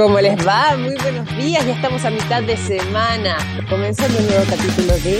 ¿Cómo les va? Muy buenos días, ya estamos a mitad de semana, comenzando un nuevo capítulo de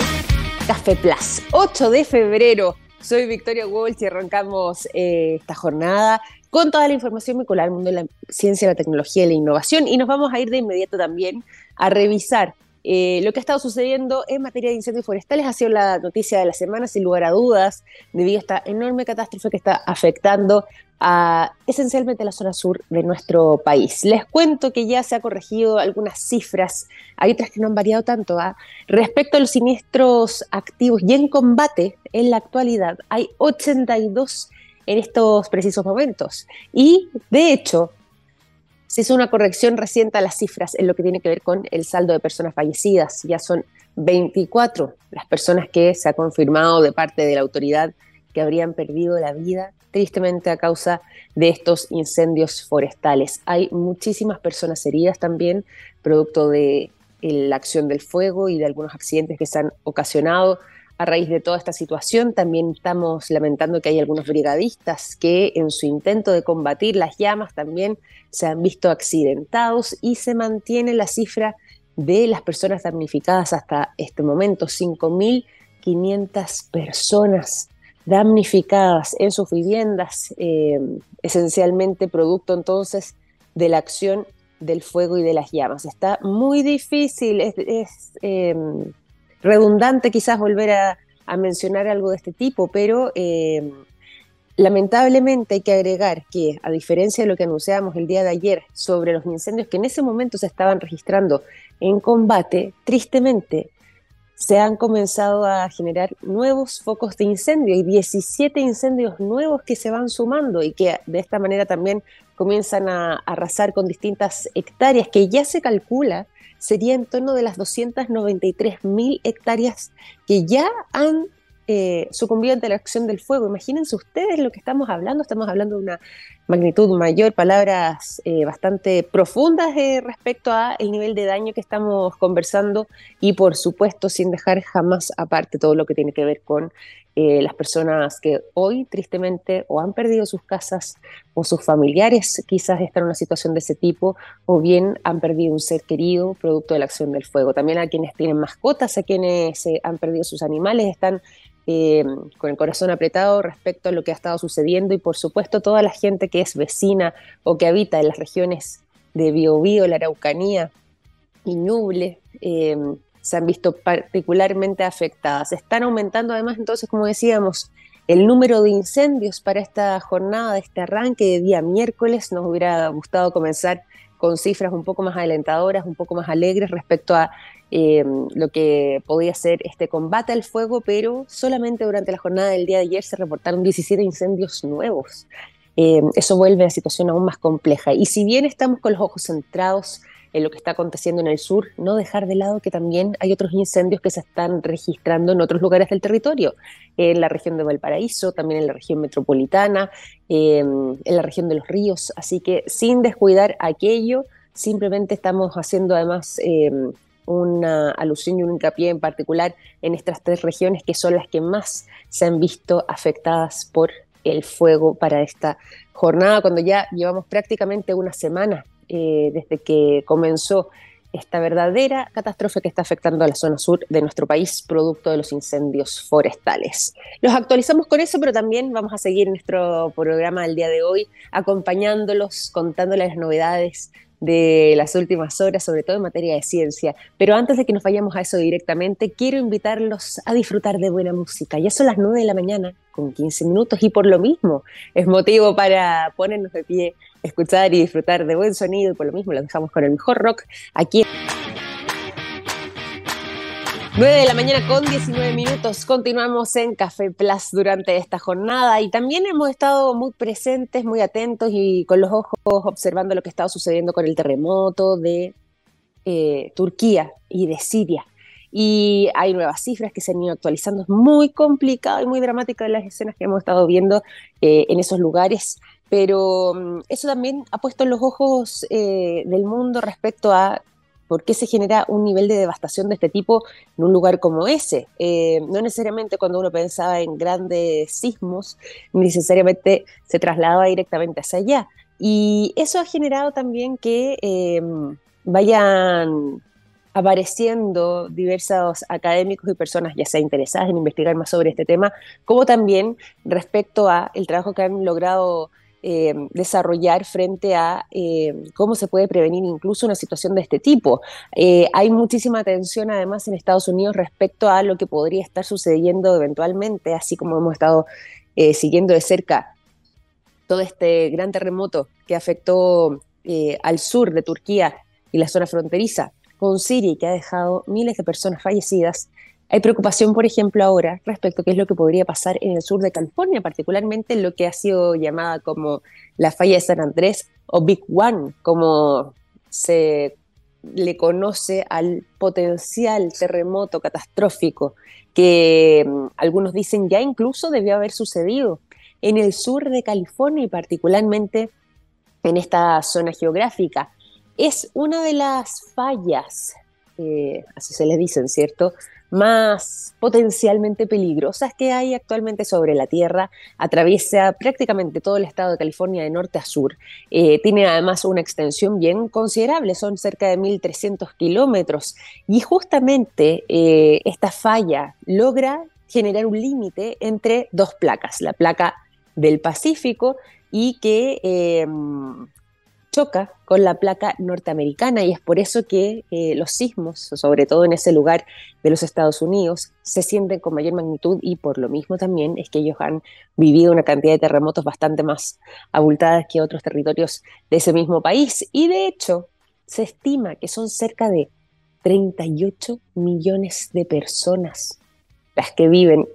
Café Plus, 8 de febrero. Soy Victoria Walsh y arrancamos eh, esta jornada con toda la información vinculada al mundo de la ciencia, la tecnología y la innovación y nos vamos a ir de inmediato también a revisar eh, lo que ha estado sucediendo en materia de incendios forestales ha sido la noticia de la semana, sin lugar a dudas, debido a esta enorme catástrofe que está afectando a esencialmente la zona sur de nuestro país. Les cuento que ya se ha corregido algunas cifras, hay otras que no han variado tanto. ¿ah? Respecto a los siniestros activos y en combate, en la actualidad hay 82 en estos precisos momentos. Y de hecho, se hizo una corrección reciente a las cifras en lo que tiene que ver con el saldo de personas fallecidas. Ya son 24 las personas que se ha confirmado de parte de la autoridad que habrían perdido la vida tristemente a causa de estos incendios forestales. Hay muchísimas personas heridas también, producto de la acción del fuego y de algunos accidentes que se han ocasionado a raíz de toda esta situación. También estamos lamentando que hay algunos brigadistas que en su intento de combatir las llamas también se han visto accidentados y se mantiene la cifra de las personas damnificadas hasta este momento, 5.500 personas damnificadas en sus viviendas, eh, esencialmente producto entonces de la acción del fuego y de las llamas. Está muy difícil, es, eh, redundante quizás volver a, mencionar algo de este tipo, pero eh, lamentablemente hay que agregar que, a diferencia de lo que anunciábamos el día de ayer sobre los incendios que en ese momento se estaban registrando en combate, tristemente se han comenzado a generar nuevos focos de incendio y 17 incendios nuevos que se van sumando y que de esta manera también comienzan a arrasar con distintas hectáreas que ya se calcula sería en torno de las 293 mil hectáreas que ya han eh, sucumbido ante la acción del fuego. Imagínense ustedes lo que estamos hablando, estamos hablando de una magnitud mayor, palabras eh, bastante profundas eh, respecto a el nivel de daño que estamos conversando y por supuesto sin dejar jamás aparte todo lo que tiene que ver con eh, las personas que hoy tristemente o han perdido sus casas o sus familiares quizás están en una situación de ese tipo o bien han perdido un ser querido producto de la acción del fuego. También a quienes tienen mascotas, a quienes eh, han perdido sus animales, están eh, con el corazón apretado respecto a lo que ha estado sucediendo y por supuesto toda la gente que es vecina o que habita en las regiones de Biobío, la Araucanía y Ñuble, se han visto particularmente afectadas. Están aumentando además entonces, como decíamos, el número de incendios para esta jornada, de este arranque de día miércoles. Nos hubiera gustado comenzar con cifras un poco más alentadoras, un poco más alegres respecto a eh, lo que podía ser este combate al fuego, pero solamente durante la jornada del día de ayer se reportaron 17 incendios nuevos. Eh, eso vuelve a la situación aún más compleja. Y si bien estamos con los ojos centrados en lo que está aconteciendo en el sur, no dejar de lado que también hay otros incendios que se están registrando en otros lugares del territorio, en la región de Valparaíso, también en la región metropolitana, en la región de los ríos, así que sin descuidar aquello, simplemente estamos haciendo además em, una alusión y un hincapié en particular en estas tres regiones que son las que más se han visto afectadas por el fuego para esta jornada, cuando ya llevamos prácticamente una semana eh, desde que comenzó esta verdadera catástrofe que está afectando a la zona sur de nuestro país, producto de los incendios forestales. Los actualizamos con eso, pero también vamos a seguir nuestro programa el día de hoy, acompañándolos, contándoles las novedades de las últimas horas, sobre todo en materia de ciencia. Pero antes de que nos vayamos a eso directamente, quiero invitarlos a disfrutar de buena música. Ya son las 9 de la mañana, con 15 minutos, y por lo mismo es motivo para ponernos de pie, escuchar y disfrutar de buen sonido, y por lo mismo los dejamos con el mejor rock aquí. 9 de la mañana con 19 minutos. Continuamos en Café Plus durante esta jornada y también hemos estado muy presentes, muy atentos y con los ojos observando lo que estaba sucediendo con el terremoto de eh, Turquía y de Siria. Y hay nuevas cifras que se han ido actualizando. Es muy complicado y muy dramático las escenas que hemos estado viendo eh, en esos lugares pero mm, eso también ha puesto los ojos eh, del mundo respecto a ¿Por qué se genera un nivel de devastación de este tipo en un lugar como ese? Eh, no necesariamente cuando uno pensaba en grandes sismos, necesariamente se trasladaba directamente hacia allá. Y eso ha generado también que em, vayan apareciendo diversos académicos y personas ya sea interesadas en investigar más sobre este tema, como también respecto a el trabajo que han logrado eh, desarrollar frente a eh, cómo se puede prevenir incluso una situación de este tipo. Eh, hay muchísima atención además en Estados Unidos respecto a lo que podría estar sucediendo eventualmente, así como hemos estado siguiendo de cerca todo este gran terremoto que afectó al sur de Turquía y la zona fronteriza con Siria y que ha dejado miles de personas fallecidas. Hay preocupación, por ejemplo, ahora respecto a qué es lo que podría pasar en el sur de California, particularmente en lo que ha sido llamada como la falla de San Andrés o Big One, como se le conoce al potencial terremoto catastrófico que mm, algunos dicen ya incluso debió haber sucedido en el sur de California y particularmente en esta zona geográfica. Es una de las fallas, eh, así se les dicen, ¿cierto? Más potencialmente peligrosas que hay actualmente sobre la Tierra. Atraviesa prácticamente todo el estado de California de norte a sur. Eh, tiene además una extensión bien considerable, son cerca de 1.300 kilómetros. Y justamente eh, esta falla logra generar un límite entre dos placas, la placa del Pacífico y que eh, choca con la placa norteamericana y es por eso que eh, los sismos, sobre todo en ese lugar de los Estados Unidos, se sienten con mayor magnitud y por lo mismo también es que ellos han vivido una cantidad de terremotos bastante más abultadas que otros territorios de ese mismo país. Y de hecho, se estima que son cerca de 38 millones de personas las que viven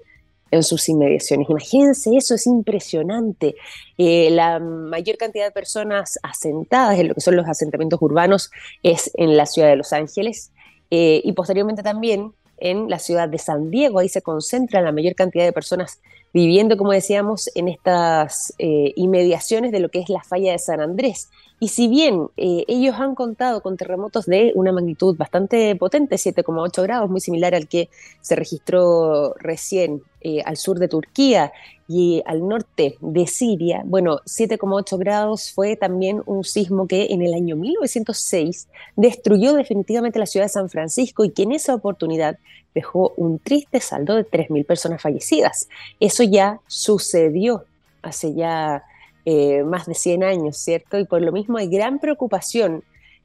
en sus inmediaciones. Imagínense, eso es impresionante. Eh, la mayor cantidad de personas asentadas en lo que son los asentamientos urbanos es en la ciudad de Los Ángeles eh, y posteriormente también en la ciudad de San Diego. Ahí se concentra la mayor cantidad de personas viviendo, como decíamos, en estas eh, inmediaciones de lo que es la falla de San Andrés. Y si bien ellos han contado con terremotos de una magnitud bastante potente, 7,8 grados, muy similar al que se registró recién eh, al sur de Turquía y al norte de Siria, bueno, 7,8 grados fue también un sismo que en el año 1906 destruyó definitivamente la ciudad de San Francisco y que en esa oportunidad dejó un triste saldo de 3.000 personas fallecidas. Eso ya sucedió hace ya eh, más de 100 años, ¿cierto? Y por lo mismo hay gran preocupación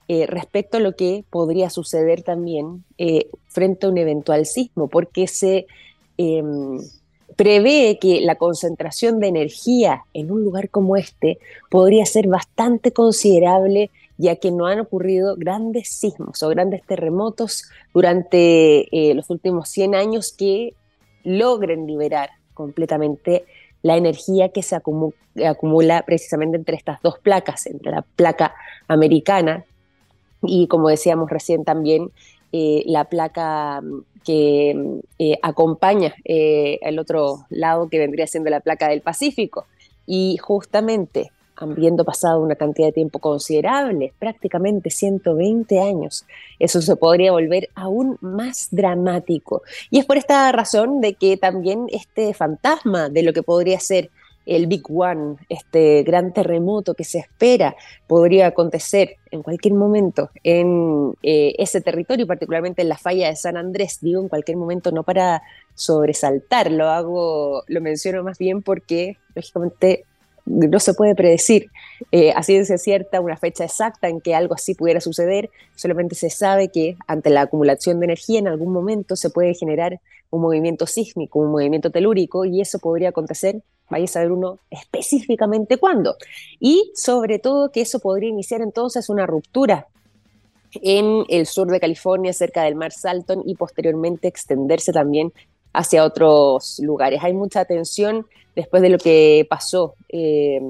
eh, respecto a lo que podría suceder también frente a un eventual sismo, porque se Em, prevé que la concentración de energía en un lugar como este podría ser bastante considerable ya que no han ocurrido grandes sismos o grandes terremotos durante eh, los últimos 100 años que logren liberar completamente la energía que se acumula precisamente entre estas dos placas, entre la placa americana y, como decíamos recién también, eh, la placa que eh, acompaña eh, el otro lado que vendría siendo la placa del Pacífico. Y justamente, habiendo pasado una cantidad de tiempo considerable, prácticamente 120 años, eso se podría volver aún más dramático. Y es por esta razón de que también este fantasma de lo que podría ser el Big One, este gran terremoto que se espera podría acontecer en cualquier momento en eh, ese territorio, particularmente en la falla de San Andrés, digo en cualquier momento no para sobresaltar, lo hago, lo menciono más bien porque lógicamente no se puede predecir eh, a ciencia cierta una fecha exacta en que algo así pudiera suceder, solamente se sabe que ante la acumulación de energía en algún momento se puede generar un movimiento sísmico, un movimiento telúrico y eso podría acontecer vaya a saber uno específicamente cuándo. Y sobre todo que eso podría iniciar entonces una ruptura en el sur de California, cerca del mar Salton, y posteriormente extenderse también hacia otros lugares. Hay mucha atención después de lo que pasó eh,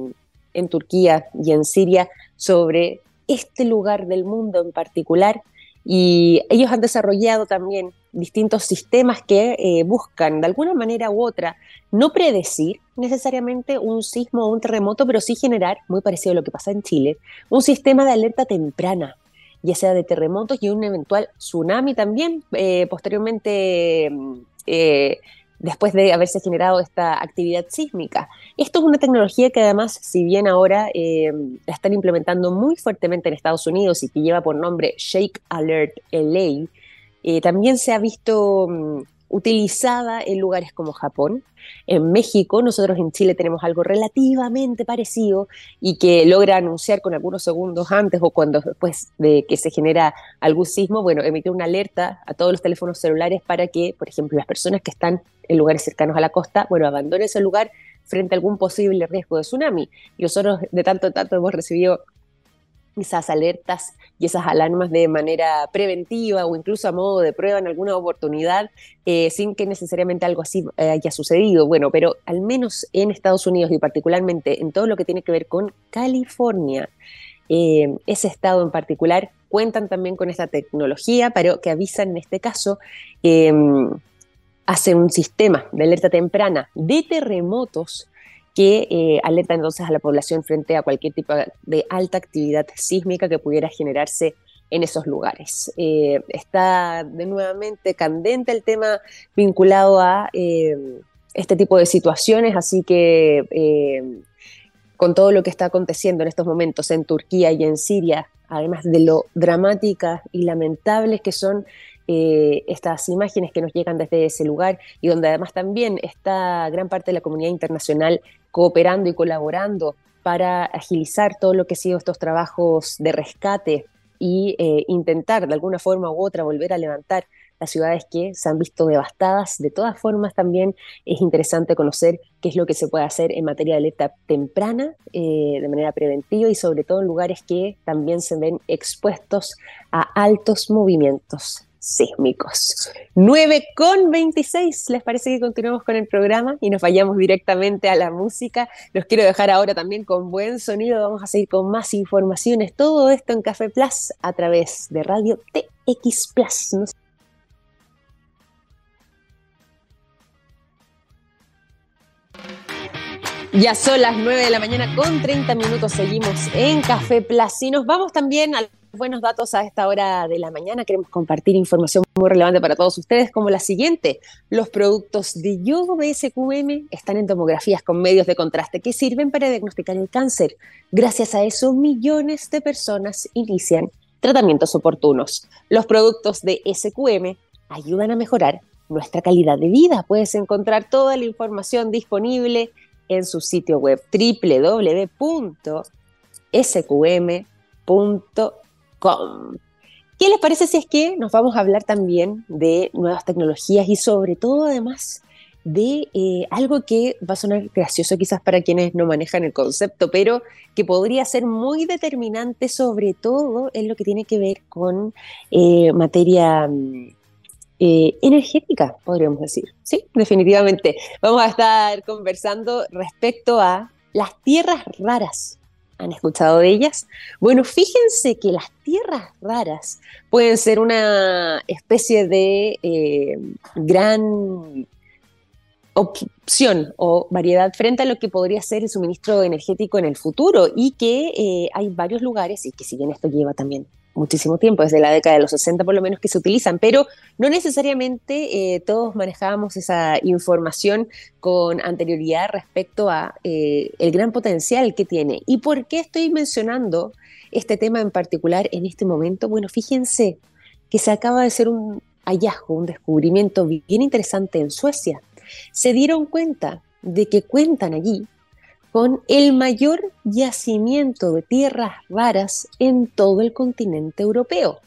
en Turquía y en Siria sobre este lugar del mundo en particular y ellos han desarrollado también distintos sistemas que eh, buscan de alguna manera u otra no predecir necesariamente un sismo o un terremoto, pero sí generar, muy parecido a lo que pasa en Chile, un sistema de alerta temprana, ya sea de terremotos y un eventual tsunami también, eh, posteriormente eh, después de haberse generado esta actividad sísmica. Esto es una tecnología que además, si bien ahora eh, la están implementando muy fuertemente en Estados Unidos y que lleva por nombre Shake Alert LA, eh, también se ha visto mm, utilizada en lugares como Japón. En México, nosotros en Chile tenemos algo relativamente parecido y que logra anunciar con algunos segundos antes o cuando después de que se genera algún sismo, bueno, emitir una alerta a todos los teléfonos celulares para que, por ejemplo, las personas que están en lugares cercanos a la costa, bueno, abandonen ese lugar frente a algún posible riesgo de tsunami. Y nosotros de tanto en tanto hemos recibido esas alertas y esas alarmas de manera preventiva o incluso a modo de prueba en alguna oportunidad eh, sin que necesariamente algo así eh, haya sucedido. Bueno, pero al menos en Estados Unidos y particularmente en todo lo que tiene que ver con California, eh, ese estado en particular cuentan también con esta tecnología, pero que avisan en este caso em, hacen un sistema de alerta temprana de terremotos que eh, alerta entonces a la población frente a cualquier tipo de alta actividad sísmica que pudiera generarse en esos lugares. Eh, está de nuevamente candente el tema vinculado a eh, este tipo de situaciones, así que con todo lo que está aconteciendo en estos momentos en Turquía y en Siria, además de lo dramáticas y lamentables que son estas imágenes que nos llegan desde ese lugar y donde además también está gran parte de la comunidad internacional cooperando y colaborando para agilizar todo lo que ha sido estos trabajos de rescate y eh, intentar de alguna forma u otra volver a levantar las ciudades que se han visto devastadas. De todas formas, también es interesante conocer qué es lo que se puede hacer en materia de alerta temprana, eh, de manera preventiva y sobre todo en lugares que también se ven expuestos a altos movimientos sísmicos. 9 con 26, ¿les parece que continuemos con el programa y nos vayamos directamente a la música? Los quiero dejar ahora también con buen sonido, vamos a seguir con más informaciones, todo esto en Café Plus a través de Radio TX Plus. Ya son las 9 de la mañana con 30 minutos, seguimos en Café Plus y nos vamos también al buenos datos a esta hora de la mañana. Queremos compartir información muy relevante para todos ustedes, como la siguiente. Los productos de yodo SQM están en tomografías con medios de contraste que sirven para diagnosticar el cáncer. Gracias a eso, millones de personas inician tratamientos oportunos. Los productos de SQM ayudan a mejorar nuestra calidad de vida. Puedes encontrar toda la información disponible en su sitio web www.sqm.com ¿Qué les parece si es que nos vamos a hablar también de nuevas tecnologías y sobre todo además de eh, algo que va a sonar gracioso quizás para quienes no manejan el concepto, pero que podría ser muy determinante sobre todo en lo que tiene que ver con eh, materia mm, eh, energética, podríamos decir. Sí, definitivamente. Vamos a estar conversando respecto a las tierras raras. ¿Han escuchado de ellas? Bueno, fíjense que las tierras raras pueden ser una especie de eh, gran opción o variedad frente a lo que podría ser el suministro energético en el futuro y que eh, hay varios lugares y que si bien esto lleva también muchísimo tiempo, desde la década de los 60 por lo menos que se utilizan, pero no necesariamente eh, todos manejábamos esa información con anterioridad respecto a eh, el gran potencial que tiene. ¿Y por qué estoy mencionando este tema en particular en este momento? Bueno, fíjense que se acaba de hacer un hallazgo, un descubrimiento bien interesante en Suecia. Se dieron cuenta de que cuentan allí con el mayor yacimiento de tierras raras en todo el continente europeo.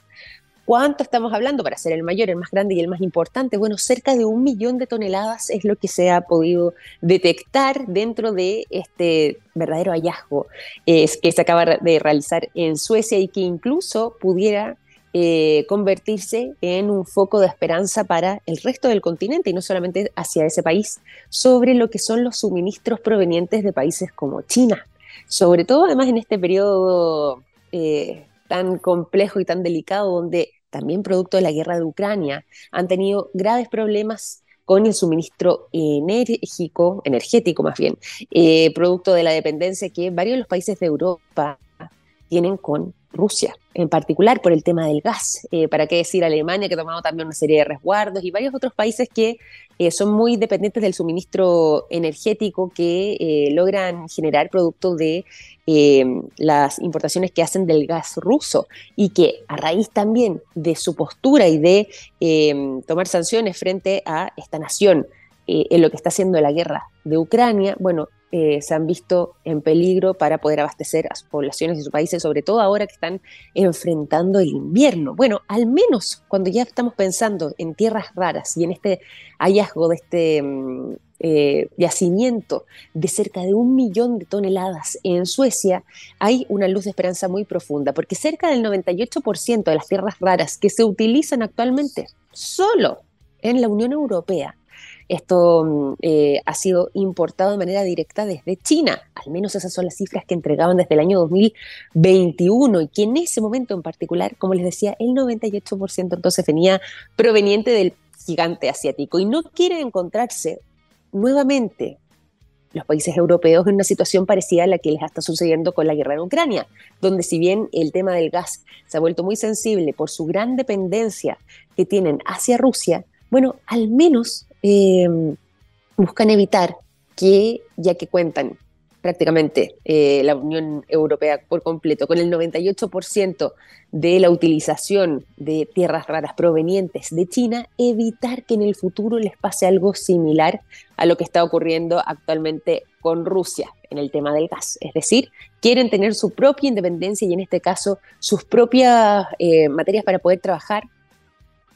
¿Cuánto estamos hablando para ser el mayor, el más grande y el más importante? Bueno, cerca de un millón de toneladas es lo que se ha podido detectar dentro de este verdadero hallazgo que se acaba de realizar en Suecia y que incluso pudiera eh, convertirse en un foco de esperanza para el resto del continente y no solamente hacia ese país, sobre lo que son los suministros provenientes de países como China. Sobre todo además en este periodo eh, tan complejo y tan delicado donde también producto de la guerra de Ucrania han tenido graves problemas con el suministro enérgico, energético más bien, eh, producto de la dependencia que varios de los países de Europa tienen con Rusia, en particular por el tema del gas. Eh, ¿Para qué decir Alemania, que ha tomado también una serie de resguardos, y varios otros países que eh, son muy dependientes del suministro energético que eh, logran generar producto de las importaciones que hacen del gas ruso y que a raíz también de su postura y de tomar sanciones frente a esta nación en lo que está haciendo la guerra de Ucrania, bueno, eh, se han visto en peligro para poder abastecer a sus poblaciones y sus países, sobre todo ahora que están enfrentando el invierno. Bueno, al menos cuando ya estamos pensando en tierras raras y en este hallazgo de este mm, eh, yacimiento de cerca de un millón de toneladas en Suecia, hay una luz de esperanza muy profunda, porque cerca del 98% de las tierras raras que se utilizan actualmente solo en la Unión Europea esto mm, eh, ha sido importado de manera directa desde China, al menos esas son las cifras que entregaban desde el año 2021 y que en ese momento en particular, como les decía, el 98% entonces venía proveniente del gigante asiático. Y no quiere encontrarse nuevamente los países europeos en una situación parecida a la que les está sucediendo con la guerra en Ucrania, donde si bien el tema del gas se ha vuelto muy sensible por su gran dependencia que tienen hacia Rusia, bueno, al menos eh, buscan evitar que, ya que cuentan prácticamente eh, la Unión Europea por completo, con el 98% de la utilización de tierras raras provenientes de China, evitar que en el futuro les pase algo similar a lo que está ocurriendo actualmente con Rusia en el tema del gas. Es decir, quieren tener su propia independencia y en este caso sus propias eh, materias para poder trabajar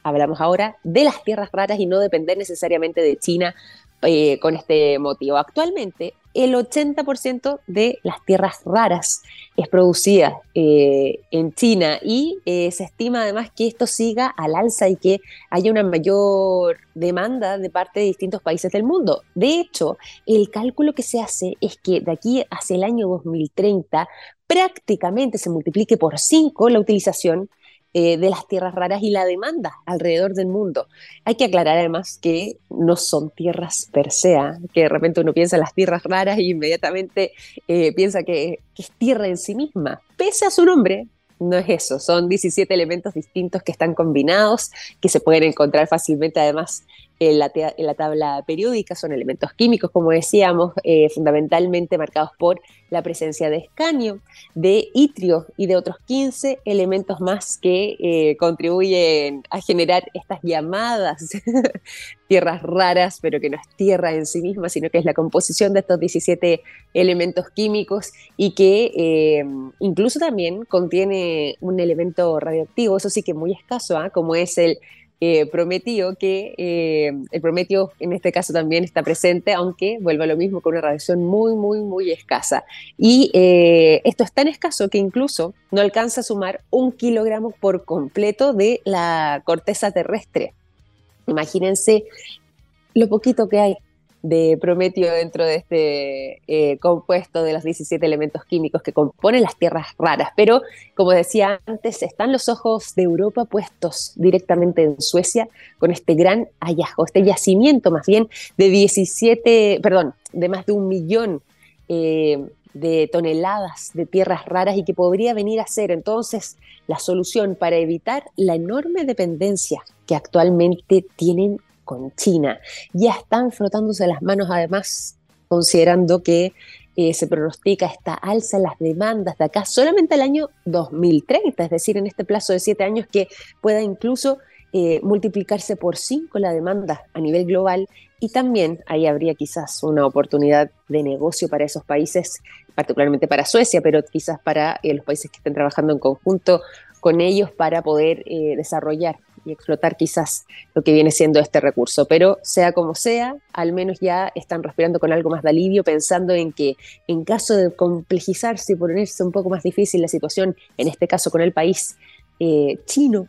hablamos ahora de las tierras raras y no depender necesariamente de China eh, con este motivo. Actualmente, el 80% de las tierras raras es producida eh, en China y eh, se estima además que esto siga al alza y que haya una mayor demanda de parte de distintos países del mundo. De hecho, el cálculo que se hace es que de aquí hacia el año 2030 prácticamente se multiplique por 5 la utilización eh, de las tierras raras y la demanda alrededor del mundo. Hay que aclarar además que no son tierras per se, ¿ah? que de repente uno piensa en las tierras raras e inmediatamente eh, piensa que, que es tierra en sí misma. Pese a su nombre, no es eso, son 17 elementos distintos que están combinados, que se pueden encontrar fácilmente además en la, tabla periódica, son elementos químicos, como decíamos, eh, fundamentalmente marcados por la presencia de escanio, de itrio y de otros 15 elementos más que eh, contribuyen a generar estas llamadas tierras raras, pero que no es tierra en sí misma, sino que es la composición de estos 17 elementos químicos y que eh, incluso también contiene un elemento radioactivo, eso sí que muy escaso, ¿ah? como es el eh, que eh, el prometio en este caso también está presente, aunque vuelva lo mismo con una radiación muy, muy, muy escasa. Y eh, esto es tan escaso que incluso no alcanza a sumar un kilogramo por completo de la corteza terrestre. Imagínense lo poquito que hay de prometio dentro de este eh, compuesto de los 17 elementos químicos que componen las tierras raras. Pero, como decía antes, están los ojos de Europa puestos directamente en Suecia con este gran hallazgo, este yacimiento más bien de 17, perdón, de más de un millón. Eh, de toneladas de tierras raras y que podría venir a ser entonces la solución para evitar la enorme dependencia que actualmente tienen con China. Ya están frotándose las manos además considerando que eh, se pronostica esta alza en las demandas de acá solamente el año 2030, es decir, en este plazo de siete años que pueda incluso eh, multiplicarse por cinco la demanda a nivel global y también ahí habría quizás una oportunidad de negocio para esos países, particularmente para Suecia, pero quizás para eh, los países que estén trabajando en conjunto con ellos para poder desarrollar y explotar quizás lo que viene siendo este recurso. Pero sea como sea, al menos ya están respirando con algo más de alivio, pensando en que en caso de complejizarse y ponerse un poco más difícil la situación, en este caso con el país eh, chino,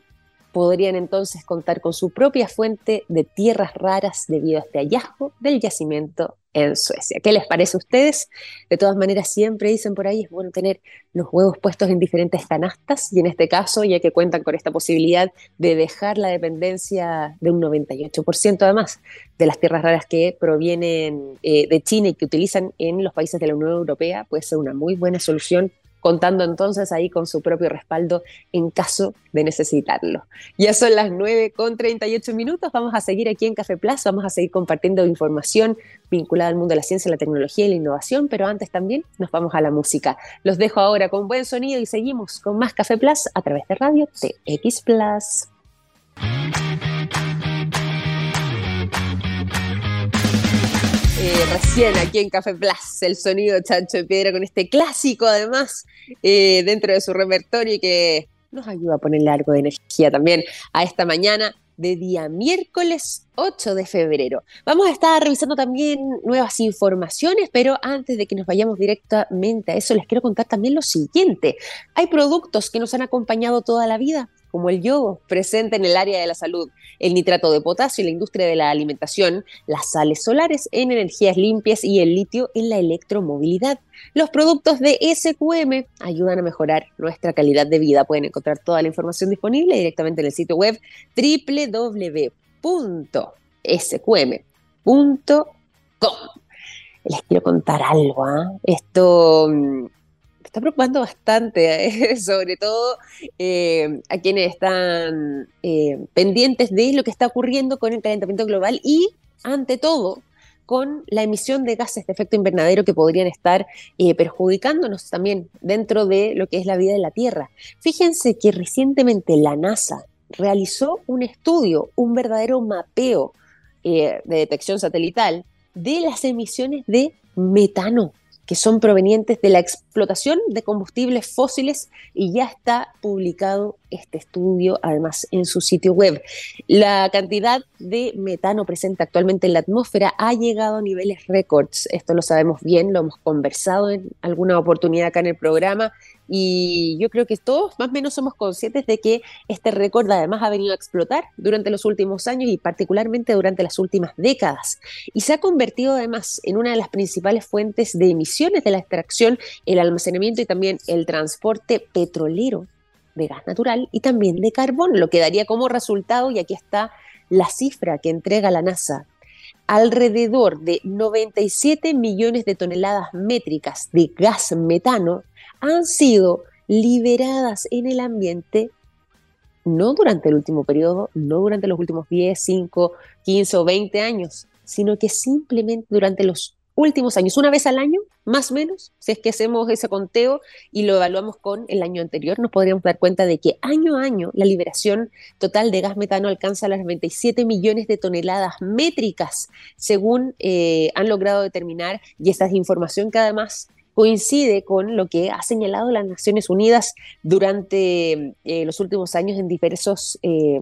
podrían entonces contar con su propia fuente de tierras raras debido a este hallazgo del yacimiento en Suecia. ¿Qué les parece a ustedes? De todas maneras, siempre dicen por ahí, es bueno tener los huevos puestos en diferentes canastas y en este caso, ya que cuentan con esta posibilidad de dejar la dependencia de un 98% además de las tierras raras que provienen eh, de China y que utilizan en los países de la Unión Europea, puede ser una muy buena solución contando entonces ahí con su propio respaldo en caso de necesitarlo. Ya son las 9 con 38 minutos, vamos a seguir aquí en Café Plaza, vamos a seguir compartiendo información vinculada al mundo de la ciencia, la tecnología y la innovación, pero antes también nos vamos a la música. Los dejo ahora con buen sonido y seguimos con más Café Plus a través de Radio TX Plus. Eh, recién aquí en Café Plus, el sonido Chancho de Piedra con este clásico además eh, dentro de su repertorio y que nos ayuda a poner algo de energía también a esta mañana de día miércoles 8 de febrero. Vamos a estar revisando también nuevas informaciones, pero antes de que nos vayamos directamente a eso, les quiero contar también lo siguiente. Hay productos que nos han acompañado toda la vida, como el yodo, presente en el área de la salud, el nitrato de potasio en la industria de la alimentación, las sales solares en energías limpias y el litio en la electromovilidad. Los productos de SQM ayudan a mejorar nuestra calidad de vida. Pueden encontrar toda la información disponible directamente en el sitio web www.sqm.com. Les quiero contar algo, ¿ah? Esto mm, está preocupando bastante, sobre todo eh, a quienes están eh, pendientes de lo que está ocurriendo con el calentamiento global y, ante todo, con la emisión de gases de efecto invernadero que podrían estar eh, perjudicándonos también dentro de lo que es la vida de la Tierra. Fíjense que recientemente la NASA realizó un estudio, un verdadero mapeo de detección satelital de las emisiones de metano que son provenientes de la explotación de combustibles fósiles y ya está publicado este estudio además en su sitio web. La cantidad de metano presente actualmente en la atmósfera ha llegado a niveles récords. Esto lo sabemos bien, lo hemos conversado en alguna oportunidad acá en el programa y yo creo que todos más o menos somos conscientes de que este récord además ha venido a explotar durante los últimos años y particularmente durante las últimas décadas. Y se ha convertido además en una de las principales fuentes de emisiones de la extracción, el almacenamiento y también el transporte petrolero de gas natural y también de carbón, lo que daría como resultado, y aquí está la cifra que entrega la NASA, alrededor de 97 millones de toneladas métricas de gas metano han sido liberadas en el ambiente no durante el último periodo, no durante los últimos 10, 5, 15 o 20 años, sino que simplemente durante los últimos años, una vez al año, más o menos, si es que hacemos ese conteo y lo evaluamos con el año anterior, nos podríamos dar cuenta de que año a año la liberación total de gas metano alcanza las 97 millones de toneladas métricas, según eh, han logrado determinar, y esta es información que además coincide con lo que ha señalado las Naciones Unidas durante eh, los últimos años en diversos, eh,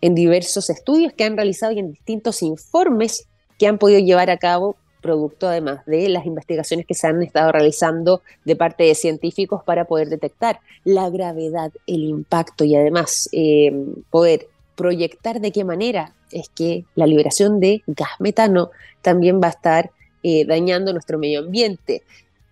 en diversos estudios que han realizado y en distintos informes que han podido llevar a cabo producto además de las investigaciones que se han estado realizando de parte de científicos para poder detectar la gravedad, el impacto y además eh, poder proyectar de qué manera es que la liberación de gas metano también va a estar eh, dañando nuestro medio ambiente.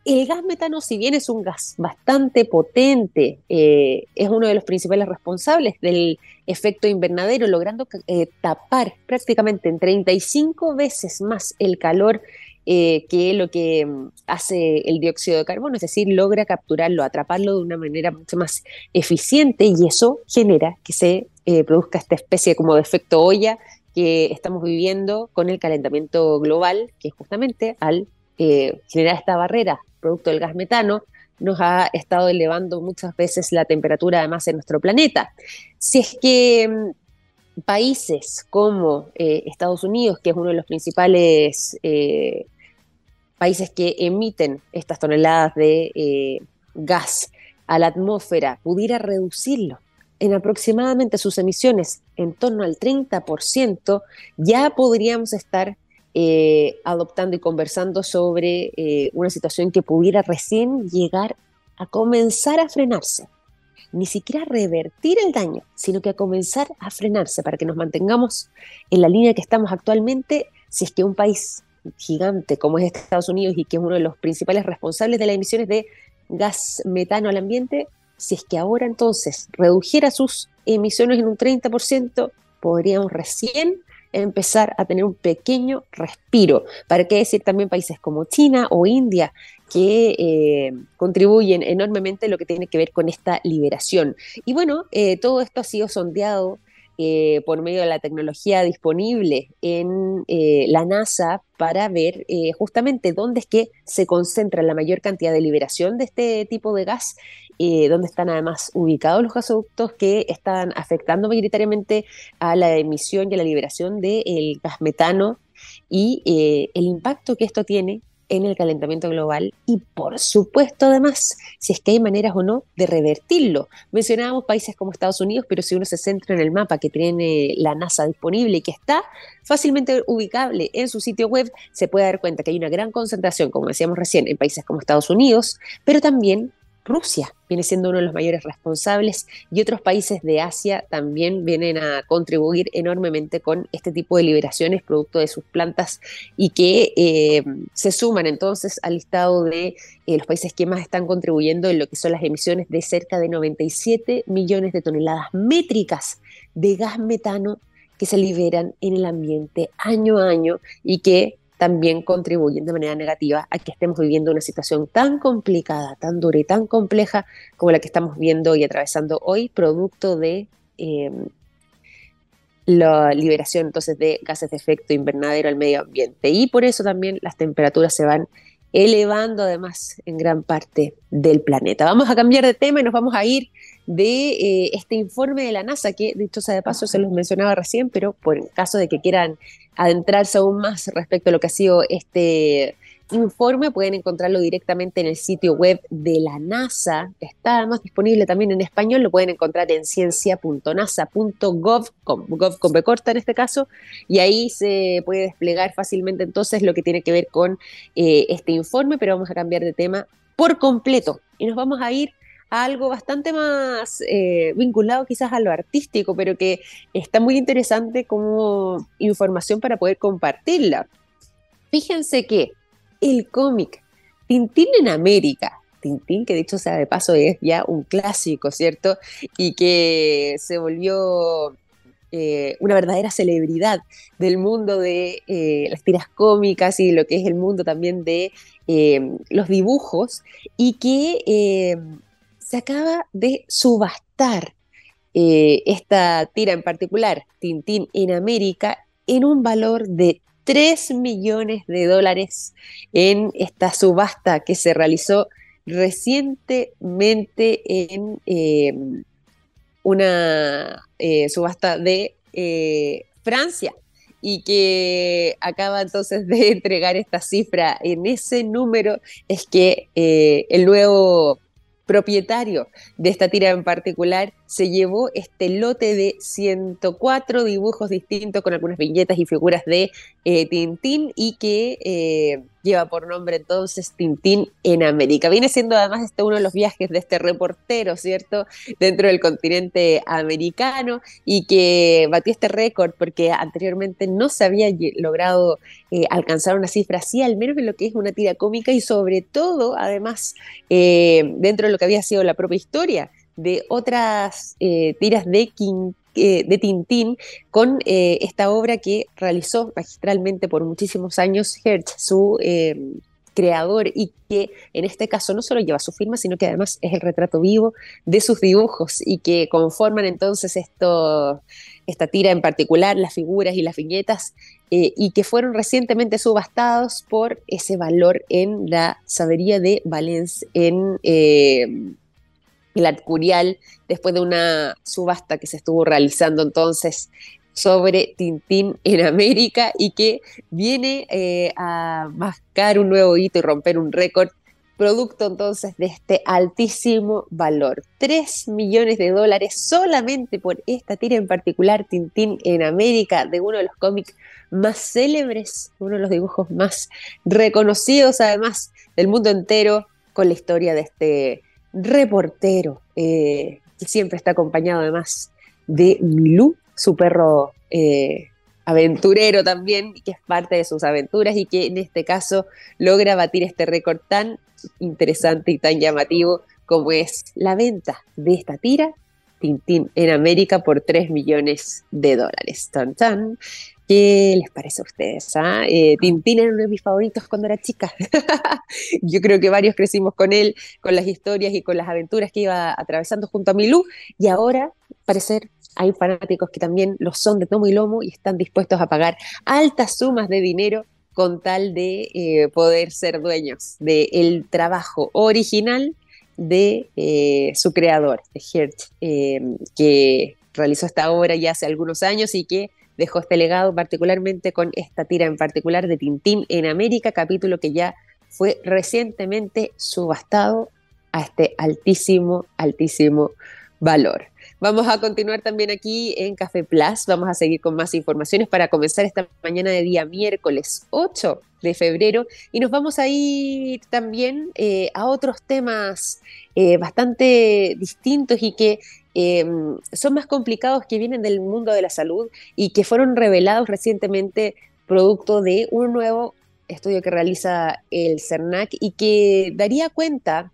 El gas metano, si bien es un gas bastante potente, eh, es uno de los principales responsables del efecto invernadero, logrando eh, tapar prácticamente en 35 veces más el calor eh, que lo que mm, hace el dióxido de carbono, es decir, logra capturarlo, atraparlo de una manera mucho más eficiente y eso genera que se produzca esta especie como de efecto olla que estamos viviendo con el calentamiento global, que justamente al generar esta barrera producto del gas metano, nos ha estado elevando muchas veces la temperatura además en nuestro planeta. Si es que mm, países como eh, Estados Unidos, que es uno de los principales eh, países que emiten estas toneladas de eh, gas a la atmósfera, pudiera reducirlo en aproximadamente sus emisiones en torno al 30%, ya podríamos estar eh, adoptando y conversando sobre eh, una situación que pudiera recién llegar a comenzar a frenarse. Ni siquiera revertir el daño, sino que a comenzar a frenarse para que nos mantengamos en la línea que estamos actualmente, si es que un país gigante como es Estados Unidos y que es uno de los principales responsables de las emisiones de gas metano al ambiente, si es que ahora entonces redujera sus emisiones en un 30%, podríamos recién empezar a tener un pequeño respiro. ¿Para qué decir también países como China o India, que eh, contribuyen enormemente a lo que tiene que ver con esta liberación. Y bueno, eh, todo esto ha sido sondeado eh, por medio de la tecnología disponible en la NASA para ver justamente dónde es que se concentra la mayor cantidad de liberación de este tipo de gas, dónde están además ubicados los gasoductos que están afectando mayoritariamente a la emisión y a la liberación del gas metano y el impacto que esto tiene en el calentamiento global y por supuesto además si es que hay maneras o no de revertirlo. Mencionábamos países como Estados Unidos, pero si uno se centra en el mapa que tiene la NASA disponible y que está fácilmente ubicable en su sitio web, se puede dar cuenta que hay una gran concentración, como decíamos recién, en países como Estados Unidos, pero también Rusia viene siendo uno de los mayores responsables y otros países de Asia también vienen a contribuir enormemente con este tipo de liberaciones producto de sus plantas y que eh, se suman entonces al listado de eh, los países que más están contribuyendo en lo que son las emisiones de cerca de 97 millones de toneladas métricas de gas metano que se liberan en el ambiente año a año y que también contribuyen de manera negativa a que estemos viviendo una situación tan complicada, tan dura y tan compleja como la que estamos viendo y atravesando hoy, producto de em, la liberación entonces de gases de efecto invernadero al medio ambiente. Y por eso también las temperaturas se van elevando además en gran parte del planeta. Vamos a cambiar de tema y nos vamos a ir de eh, este informe de la NASA, que dicho sea de paso se los mencionaba recién, pero por caso de que quieran adentrarse aún más respecto a lo que ha sido este informe, pueden encontrarlo directamente en el sitio web de la NASA. Está además disponible también en español, lo pueden encontrar en ciencia.nasa.gov, gov corta en este caso, y ahí se puede desplegar fácilmente entonces lo que tiene que ver con eh, este informe, pero vamos a cambiar de tema por completo y nos vamos a ir a algo bastante más eh, vinculado quizás a lo artístico, pero que está muy interesante como información para poder compartirla. Fíjense que el cómic. Tintín en América, Tintín, que dicho sea de paso es ya un clásico, ¿cierto? Y que se volvió eh, una verdadera celebridad del mundo de eh, las tiras cómicas y lo que es el mundo también de los dibujos, y que se acaba de subastar eh, esta tira en particular, Tintín en América, en un valor de 3 millones de dólares en esta subasta que se realizó recientemente en eh, una eh, subasta de Francia. Y que acaba entonces de entregar esta cifra en ese número es que el nuevo propietario de esta tira en particular se llevó este lote de 104 dibujos distintos con algunas viñetas y figuras de eh, Tintín y que eh, lleva por nombre entonces Tintín en América. Viene siendo además este uno de los viajes de este reportero, ¿cierto? Dentro del continente americano y que batió este récord porque anteriormente no se había logrado eh, alcanzar una cifra así, al menos en lo que es una tira cómica y sobre todo, además, dentro de lo que había sido la propia historia de otras eh, tiras de, eh, de Tintín con eh, esta obra que realizó magistralmente por muchísimos años Hertz, su creador, y que en este caso no solo lleva su firma, sino que además es el retrato vivo de sus dibujos y que conforman entonces esto, esta tira en particular, las figuras y las viñetas, y que fueron recientemente subastados por ese valor en la sabería de Valencia en el Curial, después de una subasta que se estuvo realizando entonces sobre Tintín en América y que viene eh, a mascar un nuevo hito y romper un récord, producto entonces de este altísimo valor. 3 millones de dólares solamente por esta tira en particular, Tintín en América, de uno de los cómics más célebres, uno de los dibujos más reconocidos además del mundo entero, con la historia de este reportero, eh, que siempre está acompañado además de Milú, su perro eh, aventurero también, que es parte de sus aventuras y que en este caso logra batir este récord tan interesante y tan llamativo como es la venta de esta tira Tintín en América por 3 millones de dólares. Tan, tan. ¿Qué les parece a ustedes? Ah? Eh, Tintín era uno de mis favoritos cuando era chica. Yo creo que varios crecimos con él, con las historias y con las aventuras que iba atravesando junto a Milú. Y ahora, parecer, hay fanáticos que también lo son de tomo y lomo y están dispuestos a pagar altas sumas de dinero con tal de eh, poder ser dueños del trabajo original de eh, su creador, de que realizó esta obra ya hace algunos años y que dejó este legado particularmente con esta tira en particular de Tintín en América, capítulo que ya fue recientemente subastado a este altísimo, altísimo valor. Vamos a continuar también aquí en Café Plus, vamos a seguir con más informaciones para comenzar esta mañana de día miércoles 8 de febrero. Y nos vamos a ir también eh, a otros temas eh, bastante distintos y que Em, son más complicados que vienen del mundo de la salud y que fueron revelados recientemente producto de un nuevo estudio que realiza el CERNAC y que daría cuenta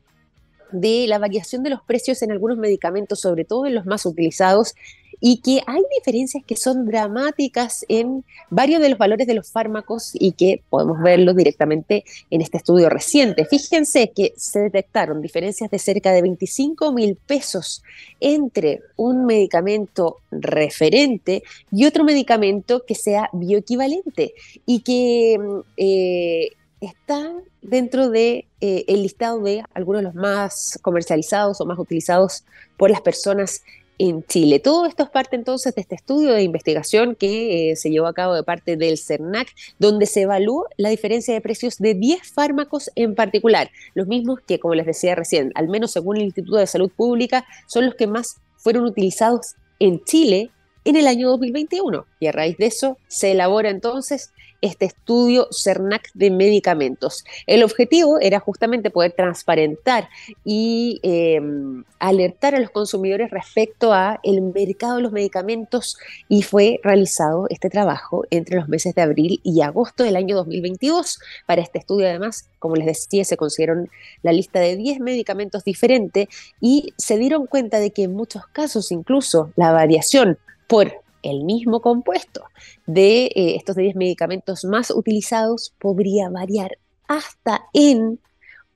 de la variación de los precios en algunos medicamentos, sobre todo en los más utilizados, y que hay diferencias que son dramáticas en varios de los valores de los fármacos y que podemos verlo directamente en este estudio reciente. Fíjense que se detectaron diferencias de cerca de 25 mil pesos entre un medicamento referente y otro medicamento que sea bioequivalente y que eh, está dentro de eh, el listado de algunos de los más comercializados o más utilizados por las personas en Chile. Todo esto es parte entonces de este estudio de investigación que eh, se llevó a cabo de parte del CERNAC, donde se evaluó la diferencia de precios de 10 fármacos en particular, los mismos que, como les decía recién, al menos según el Instituto de Salud Pública, son los que más fueron utilizados en Chile en el año 2021. Y a raíz de eso se elabora entonces este estudio CERNAC de medicamentos. El objetivo era justamente poder transparentar y em, alertar a los consumidores respecto a el mercado de los medicamentos y fue realizado este trabajo entre los meses de abril y agosto del año 2022. Para este estudio además, como les decía, se consiguieron la lista de 10 medicamentos diferentes y se dieron cuenta de que en muchos casos incluso la variación por el mismo compuesto de eh, estos 10 medicamentos más utilizados podría variar hasta en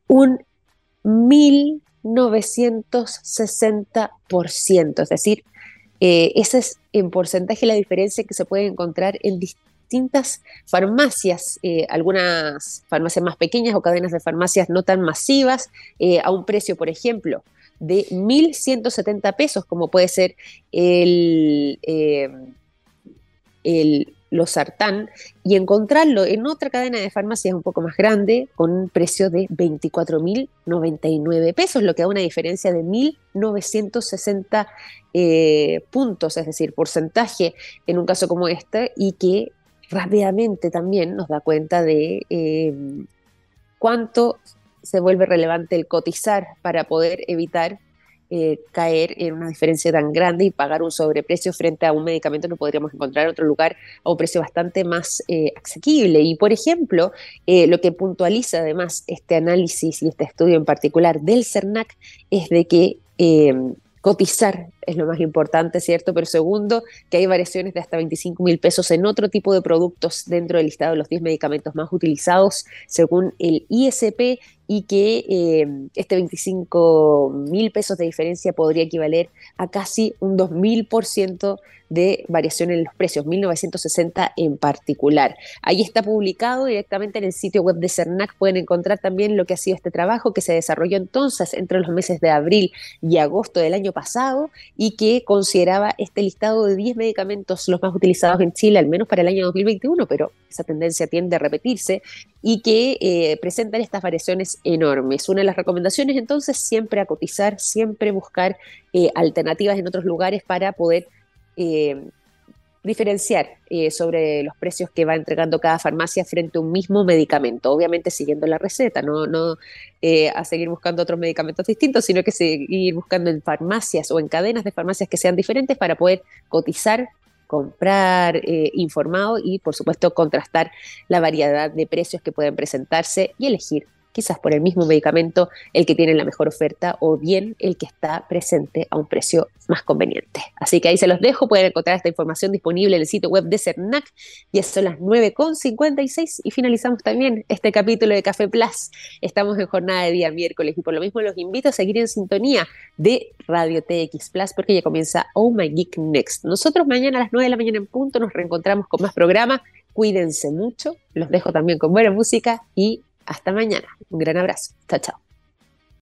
un 1960%. Es decir, eh, esa es en porcentaje la diferencia que se puede encontrar en distintas farmacias, eh, algunas farmacias más pequeñas o cadenas de farmacias no tan masivas, a un precio, por ejemplo, de 1.170 pesos, como puede ser el, eh, el losartán, y encontrarlo en otra cadena de farmacias un poco más grande con un precio de 24.099 pesos, lo que da una diferencia de 1.960 eh, puntos, es decir, porcentaje en un caso como este, y que rápidamente también nos da cuenta de eh, cuánto se vuelve relevante el cotizar para poder evitar eh, caer en una diferencia tan grande y pagar un sobreprecio frente a un medicamento que podríamos encontrar en otro lugar a un precio bastante más eh, asequible. Y, por ejemplo, eh, lo que puntualiza además este análisis y este estudio en particular del CERNAC es de que cotizar es lo más importante, ¿cierto? Pero segundo, que hay variaciones de hasta 25 mil pesos en otro tipo de productos dentro del listado de los 10 medicamentos más utilizados según el ISP y que eh, este 25 mil pesos de diferencia podría equivaler a casi un 2000% de variación en los precios, 1960 en particular. Ahí está publicado directamente en el sitio web de CERNAC, pueden encontrar también lo que ha sido este trabajo que se desarrolló entonces entre los meses de abril y agosto del año pasado y que consideraba este listado de 10 medicamentos los más utilizados en Chile, al menos para el año 2021, pero esa tendencia tiende a repetirse y que eh, presentan estas variaciones enormes. Una de las recomendaciones entonces siempre a cotizar, siempre buscar eh, alternativas en otros lugares para poder eh, diferenciar sobre los precios que va entregando cada farmacia frente a un mismo medicamento, obviamente siguiendo la receta, no, no a seguir buscando otros medicamentos distintos, sino que seguir buscando en farmacias o en cadenas de farmacias que sean diferentes para poder cotizar comprar eh, informado y por supuesto contrastar la variedad de precios que pueden presentarse y elegir quizás por el mismo medicamento el que tiene la mejor oferta o bien el que está presente a un precio más conveniente. Así que ahí se los dejo, pueden encontrar esta información disponible en el sitio web de CERNAC. Ya son las 9.56 y finalizamos también este capítulo de Café Plus. Estamos en jornada de día miércoles y por lo mismo los invito a seguir en sintonía de Radio TX Plus porque ya comienza Oh My Geek Next. Nosotros mañana a las 9 de la mañana en punto nos reencontramos con más programas. Cuídense mucho, los dejo también con buena música y hasta mañana. Un gran abrazo. Chao, chao.